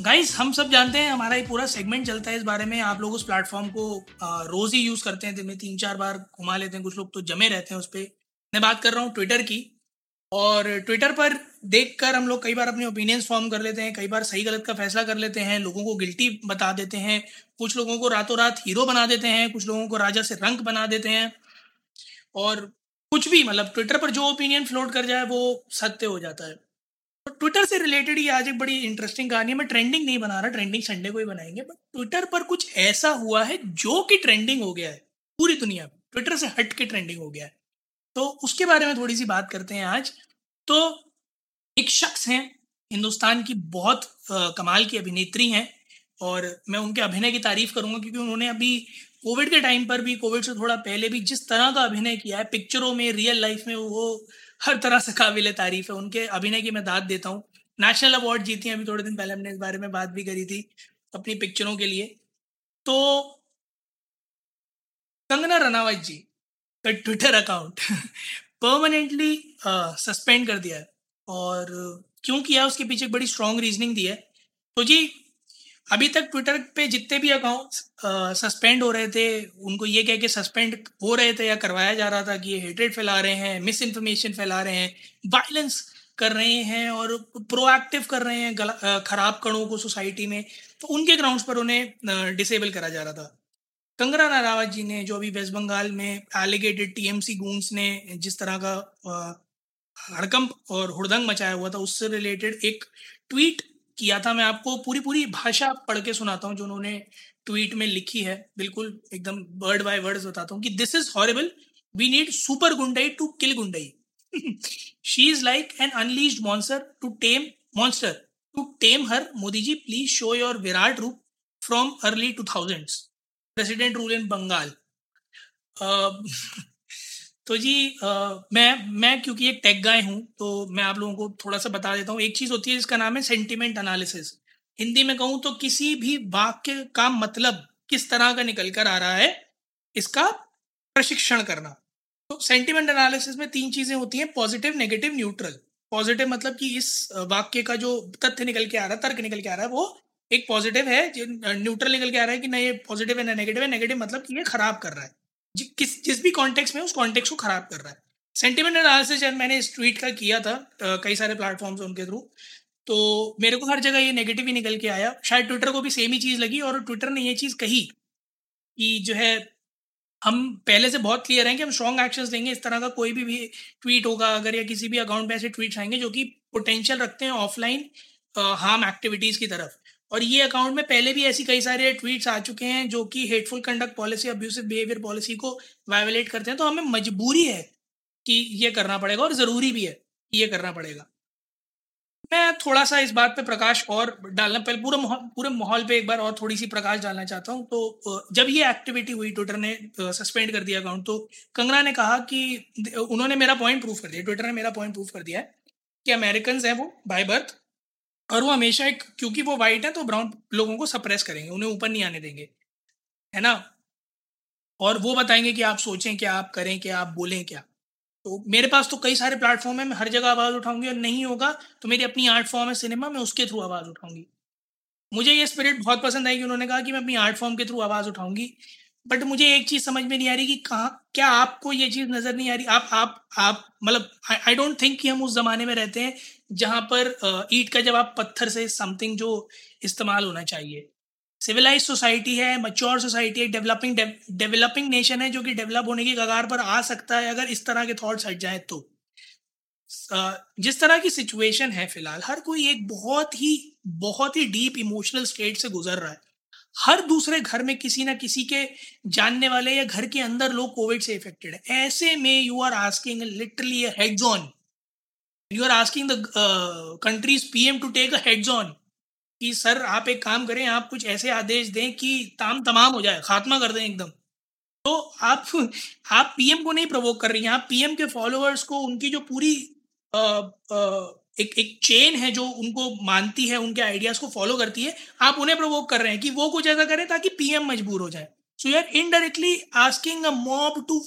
Guys हम सब जानते हैं, हमारा ये पूरा सेगमेंट चलता है इस बारे में। आप लोग उस प्लेटफॉर्म को रोज ही यूज़ करते हैं, दिन में तीन चार बार घुमा लेते हैं। कुछ लोग तो जमे रहते हैं उस पर मैं बात कर रहा हूँ ट्विटर की। और ट्विटर पर देखकर हम लोग कई बार अपने ओपिनियंस फॉर्म कर लेते हैं, कई बार सही गलत का फैसला कर लेते हैं, लोगों को गिल्टी बता देते हैं, कुछ लोगों को रातों रात हीरो बना देते हैं, कुछ लोगों को राजा से रंक बना देते हैं। और कुछ भी मतलब ट्विटर पर जो ओपिनियन फ्लोट कर जाए, वो सत्य हो जाता है। ट्विटर से रिलेटेड ही आज एक बड़ी इंटरेस्टिंग कहानी है। मैं ट्रेंडिंग नहीं बना रहा ट्रेंडिंग संडे को ही बनाएँगे बट ट्विटर पर कुछ ऐसा हुआ है जो कि ट्रेंडिंग हो गया है पूरी दुनिया में। ट्विटर से हट के ट्रेंडिंग हो गया है। तो उसके बारे में थोड़ी सी बात करते हैं आज। तो एक शख्स हैं, हिंदुस्तान की बहुत कमाल की अभिनेत्री हैं और मैं उनके अभिनय की तारीफ़ करूँगा क्योंकि उन्होंने अभी कोविड के टाइम पर भी कोविड से थोड़ा पहले भी जिस तरह का अभिनय किया है पिक्चरों में रियल लाइफ में वो हर तरह से काबिल तारीफ़ है। उनके अभिनय की मैं दाद देता हूँ। नेशनल अवार्ड जीती हैं अभी थोड़े दिन पहले, हमने इस बारे में बात भी करी थी अपनी पिक्चरों के लिए। तो कंगना रनावत जी का ट्विटर अकाउंट परमानेंटली सस्पेंड कर दिया है। और क्यों किया? उसके पीछे बड़ी स्ट्रॉन्ग रीजनिंग दी है। तो जी अभी तक ट्विटर पे जितने भी अकाउंट्स सस्पेंड हो रहे थे, उनको ये कह के सस्पेंड हो रहे थे या करवाया जा रहा था कि ये हेट्रेड फैला रहे हैं मिस इन्फॉर्मेशन फैला रहे हैं वायलेंस कर रहे हैं और प्रोएक्टिव कर रहे हैं खराब कणों को सोसाइटी में तो उनके ग्राउंड्स पर उन्हें डिसेबल करा जा रहा था। कंगना रावत जी ने, जो अभी वेस्ट बंगाल में एलिगेटेड टीएमसी गूंस ने जिस तरह का हड़कंप और हुड़दंग मचाया हुआ था, उससे रिलेटेड एक ट्वीट किया था मैं आपको पूरी पूरी भाषा पढ़ के सुनाता हूँ जो उन्होंने ट्वीट में लिखी है। बिल्कुल एकदम वर्ड बाय वर्ड बताता हूँ कि this is horrible we need super गुंडई to kill गुंडई she is like an unleash monster to tame monster to tame her Modi ji please show your Virat रूप from early two thousands president rule in Bengal तो जी आ, मैं मैं क्योंकि एक take गाय हूँ तो मैं आप लोगों को थोड़ा सा बता देता हूँ। एक चीज़ होती है जिसका नाम है सेंटिमेंट एनालिसिस हिंदी में कहूँ तो किसी भी वाक्य का मतलब किस तरह का निकल कर आ रहा है इसका प्रशिक्षण करना। तो सेंटिमेंट एनालिसिस में तीन चीज़ें होती हैं पॉजिटिव नेगेटिव न्यूट्रल पॉजिटिव मतलब कि इस वाक्य का जो तथ्य निकल के आ रहा है तर्क निकल के आ रहा है वो एक पॉजिटिव है न्यूट्रल निकल के आ रहा है कि नहीं ये पॉजिटिव है ना नेगेटिव है। नेगेटिव मतलब कि ये खराब कर रहा है। किस जिस भी कॉन्टेक्स में उस कॉन्टेक्स को खराब कर रहा है। सेंटिमेंट एनालिसिस मैंने इस ट्वीट का किया था कई सारे प्लेटफॉर्म्स उनके थ्रू तो मेरे को हर जगह ये नेगेटिव ही निकल के आया। शायद ट्विटर को भी सेम ही चीज़ लगी और ट्विटर ने ये चीज़ कही कि जो है हम पहले से बहुत क्लियर हैं कि हम स्ट्रॉन्ग एक्शंस देंगे इस तरह का कोई भी, भी ट्वीट होगा अगर या किसी भी अकाउंट में ऐसे ट्वीट्स आएँगे जो कि पोटेंशियल रखते हैं ऑफलाइन हार्म एक्टिविटीज़ की तरफ़। और ये अकाउंट में पहले भी ऐसी कई सारे ट्वीट्स आ चुके हैं जो कि hateful conduct policy abusive behaviour policy को वायोलेट करते हैं। तो हमें मजबूरी है कि ये करना पड़ेगा और ज़रूरी भी है कि ये करना पड़ेगा। मैं थोड़ा सा इस बात पे प्रकाश और डालना, पहले पूरे पूरे माहौल पे एक बार और थोड़ी सी प्रकाश डालना चाहता हूँ। तो जब ये एक्टिविटी हुई ट्विटर ने सस्पेंड कर दिया अकाउंट तो कंगना ने कहा कि उन्होंने मेरा पॉइंट प्रूफ कर दिया ट्विटर ने मेरा पॉइंट प्रूफ कर दिया है कि अमेरिकन हैं वो बाय बर्थ और वो हमेशा एक, क्योंकि वो वाइट है तो ब्राउन लोगों को सप्रेस करेंगे, उन्हें ऊपर नहीं आने देंगे। है ना? और वो बताएँगे कि आप सोचें, क्या आप करें, क्या आप बोलें, क्या? तो मेरे पास तो कई सारे प्लेटफॉर्म है, मैं हर जगह आवाज़ उठाऊँगी और नहीं होगा तो मेरी अपनी आर्ट फॉर्म है सिनेमा मैं उसके थ्रू आवाज़ उठाऊँगी। मुझे ये स्पिरिट बहुत पसंद आई कि उन्होंने कहा कि मैं अपनी आर्ट फॉर्म के थ्रू आवाज़ उठाऊँगी। बट मुझे एक चीज़ समझ में नहीं आ रही कि कहाँ, क्या आपको ये चीज़ नज़र नहीं आ रही? आप आप आप मतलब आई डोंट थिंक कि हम उस ज़माने में रहते हैं जहाँ पर ईट का जवाब पत्थर से समथिंग जो इस्तेमाल होना चाहिए। सिविलाइज सोसाइटी है मच्योर सोसाइटी है डेवलपिंग डेवलपिंग नेशन है जो कि डेवलप होने की कगार पर आ सकता है अगर इस तरह के थॉट्स हट जाए तो। जिस तरह की सिचुएशन है फ़िलहाल, हर कोई एक बहुत ही बहुत ही डीप इमोशनल स्टेट से गुजर रहा है। हर दूसरे घर में किसी ना किसी के जानने वाले या घर के अंदर लोग कोविड से इफेक्टेड है। ऐसे में you are asking literally heads on you are asking the country's PM to take a heads on कि सर आप एक काम करें आप कुछ ऐसे आदेश दें कि ताम तमाम हो जाए खात्मा कर दें एकदम। तो आप आप पीएम को नहीं प्रवोक कर रही हैं आप पीएम के फॉलोअर्स को उनकी जो पूरी आ, आ, एक एक चेन है जो उनको मानती है उनके आइडियाज़ को फॉलो करती है आप उन्हें प्रवोक कर रहे हैं कि वो कुछ ऐसा करें ताकि पीएम मजबूर हो जाए। So you are indirectly asking a mob to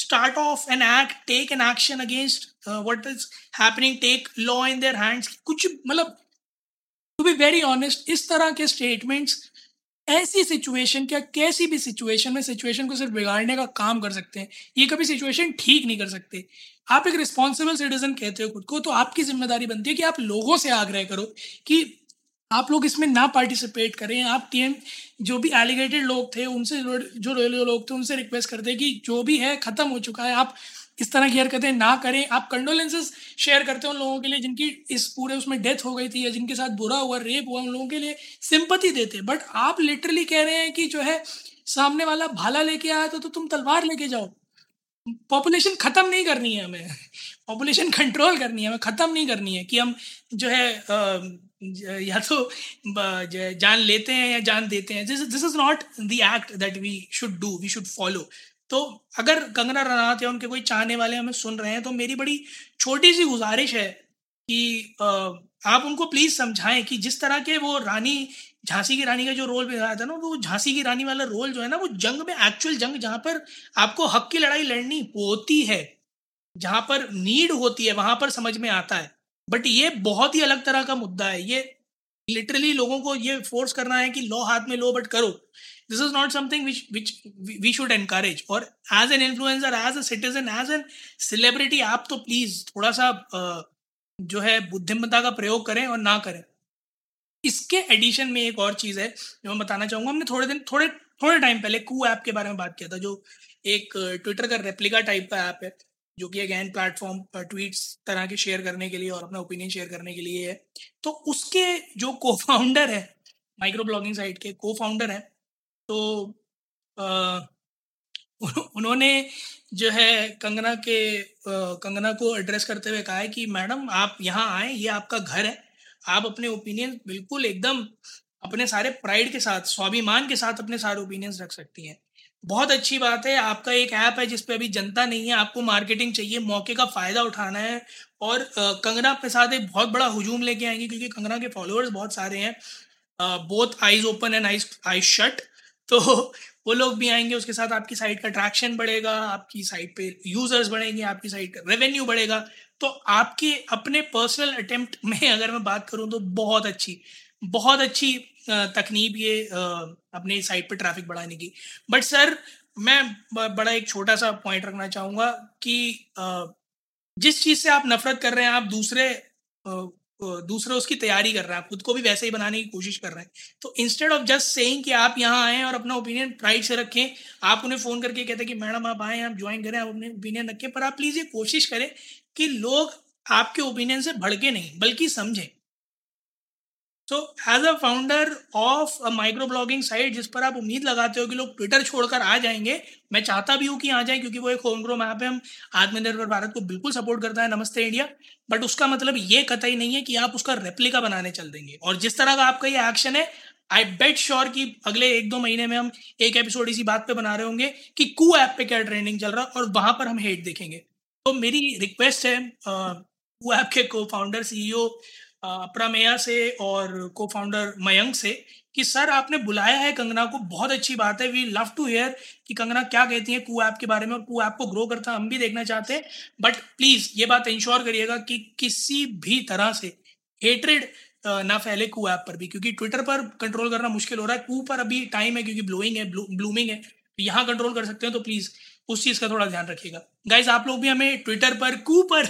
start off an act take an action against uh, is happening take law in their hands कुछ मतलब टू बी वेरी ऑनेस्ट इस तरह के स्टेटमेंट्स ऐसी सिचुएशन क्या कैसी भी सिचुएशन में सिचुएशन को सिर्फ़ बिगाड़ने का काम कर सकते हैं। ये कभी सिचुएशन ठीक नहीं कर सकते। आप एक रिस्पॉन्सिबल सिटीजन कहते हो खुद को तो आपकी ज़िम्मेदारी बनती है कि आप लोगों से आग्रह करो कि आप लोग इसमें ना पार्टिसिपेट करें। आप टीएम जो भी एलिगेटेड लोग थे उनसे जो लोग थे उनसे रिक्वेस्ट करते कि जो भी है ख़त्म हो चुका है। आप इस तरह की हरकतें ना करें। आप कंडोलेंसेस शेयर करते हैं उन लोगों के लिए जिनकी इस पूरे उसमें डेथ हो गई थी या जिनके साथ बुरा हुआ रेप हुआ उन लोगों के लिए सिंपति देते बट आप लिटरली कह रहे हैं कि जो है सामने वाला भाला लेके आया तो, तो तुम तलवार लेके जाओ। पॉपुलेशन ख़त्म नहीं करनी है हमें। पॉपुलेशन कंट्रोल करनी है, हमें ख़त्म नहीं करनी है कि हम जो है या तो जान लेते हैं या जान देते हैं। This is not the act that we should do we should follow तो अगर कंगना रनावत या उनके कोई चाहने वाले हमें सुन रहे हैं तो मेरी बड़ी छोटी सी गुजारिश है कि आप उनको प्लीज़ समझाएँ कि जिस तरह के वो रानी झांसी की रानी का जो रोल निभाया था ना, वो झांसी की रानी वाला रोल जो है ना, वो जंग में एक्चुअल जंग जहाँ पर आपको हक की लड़ाई लड़नी होती है, जहाँ पर नीड होती है, वहाँ पर समझ में आता है। बट ये बहुत ही अलग तरह का मुद्दा है। ये लिटरली लोगों को ये फोर्स करना है कि लो हाथ में लो बट करो। This is not something which which we should encourage और as an influencer as a citizen as an celebrity आप तो प्लीज़ थोड़ा सा जो है बुद्धिमत्ता का प्रयोग करें और ना करें। इसके एडिशन में एक और चीज़ है जो मैं बताना चाहूँगा। हमने थोड़े दिन थोड़े थोड़े टाइम पहले कू ऐप के बारे में बात किया था जो एक ट्विटर का रेप्लिका टाइप का ऐप है जो कि अगैन प्लेटफॉर्म पर ट्वीट्स तरह के शेयर करने के लिए और अपना ओपिनियन शेयर करने के लिए है। तो उसके जो को फाउंडर है माइक्रो ब्लॉगिंग साइट के को फाउंडर हैं तो उन्होंने जो है कंगना के आ, कंगना को एड्रेस करते हुए कहा है कि मैडम आप यहाँ आए ये आपका घर है आप अपने ओपिनियन बिल्कुल एकदम अपने सारे प्राइड के साथ, स्वाभिमान के साथ अपने सारे ओपिनियंस रख सकती हैं। बहुत अच्छी बात है, आपका एक ऐप है जिसपे अभी जनता नहीं है, आपको मार्केटिंग चाहिए, मौके का फ़ायदा उठाना है और कंगना अपने साथ एक बहुत बड़ा हुजूम लेके आएँगे क्योंकि कंगना के फॉलोअर्स बहुत सारे हैं। Both eyes open and eyes eyes shut तो वो लोग भी आएँगे, उसके साथ आपकी साइट का ट्रैक्शन बढ़ेगा, आपकी साइट पे यूज़र्स बढ़ेंगे, आपकी साइट का रेवेन्यू बढ़ेगा। तो आपके अपने पर्सनल अटेम्प्ट में अगर मैं बात करूँ तो बहुत अच्छी बहुत अच्छी तकनीक ये अपने साइड पर ट्रैफ़िक बढ़ाने की। बट सर मैं बड़ा एक छोटा सा पॉइंट रखना चाहूँगा कि जिस चीज़ से आप नफरत कर रहे हैं, आप दूसरे दूसरे उसकी तैयारी कर रहा है, खुद को भी वैसे ही बनाने की कोशिश कर रहा है। तो इंस्टेड ऑफ़ जस्ट सेइंग कि आप यहाँ आए और अपना ओपिनियन प्राइड से रखें, आप उन्हें फ़ोन करके कहते हैं कि, मैडम, आप आए, आप ज्वाइन करें, आप अपने ओपिनियन रखें, पर आप प्लीज़ ये कोशिश करें कि लोग आपके ओपिनियन से भड़के नहीं, बल्कि समझें। तो as a founder of a micro blogging site जिस पर आप उम्मीद लगाते हो कि लोग ट्विटर छोड़कर आ जाएँगे, मैं चाहता भी हूँ कि आ जाए, क्योंकि वो एक होम ग्रो ऐप है, हम आत्मनिर्भर भारत को बिल्कुल सपोर्ट करता है, नमस्ते इंडिया। बट उसका मतलब ये कतई नहीं है कि आप उसका रेप्लिका बनाने चल देंगे। और जिस तरह का आपका ये एक्शन है आई बेट श्योर कि अगले एक दो महीने में हम एक एपिसोड इसी बात पे बना रहे होंगे कि कू ऐप पे क्या ट्रेंडिंग चल रहा है और वहाँ पर हम हेट देखेंगे। तो मेरी रिक्वेस्ट है कू ऐप के को फाउंडर सीईओ प्रमेया से और को फाउंडर मयंक से कि सर आपने बुलाया है कंगना को बहुत अच्छी बात है वी लव टू हेयर कि कंगना क्या कहती है कू ऐप के बारे में और कू ऐप को ग्रो करता हम भी देखना चाहते हैं बट प्लीज़ ये बात इंश्योर करिएगा कि किसी भी तरह से हेट्रेड ना फैले कू ऐप पर भी क्योंकि ट्विटर पर कंट्रोल करना मुश्किल हो रहा है कू पर अभी टाइम है क्योंकि ब्लोइंग है ब्लू, ब्लूमिंग है यहाँ कंट्रोल कर सकते हैं तो प्लीज़ उस चीज़ का थोड़ा ध्यान रखिएगा। गाइज़ आप लोग भी हमें ट्विटर पर कू पर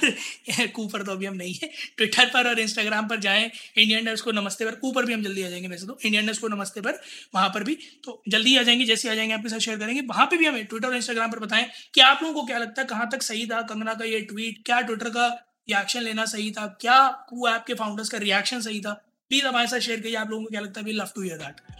कू पर तो अभी हम नहीं है ट्विटर पर और इंस्टाग्राम पर जाएँ इंडियन डर्स को नमस्ते पर कू पर भी हम जल्दी आ जाएँगे, वैसे तो इंडियन डर्स को नमस्ते पर, वहाँ पर भी तो जल्दी आ जाएँगे, जैसे आ जाएँगे, आपके साथ शेयर करेंगे, वहाँ पर भी हमें ट्विटर और इंस्टाग्राम पर बताएँ कि आप लोगों को क्या लगता है, कहाँ तक सही था, कंगना का ये ट्वीट क्या ट्विटर का रिएक्शन लेना सही था, क्या कू ऐप के फाउंडर्स का रिएक्शन सही था? प्लीज़ हमारे साथ शेयर करिए, आप लोगों को क्या लगता है we love to hear that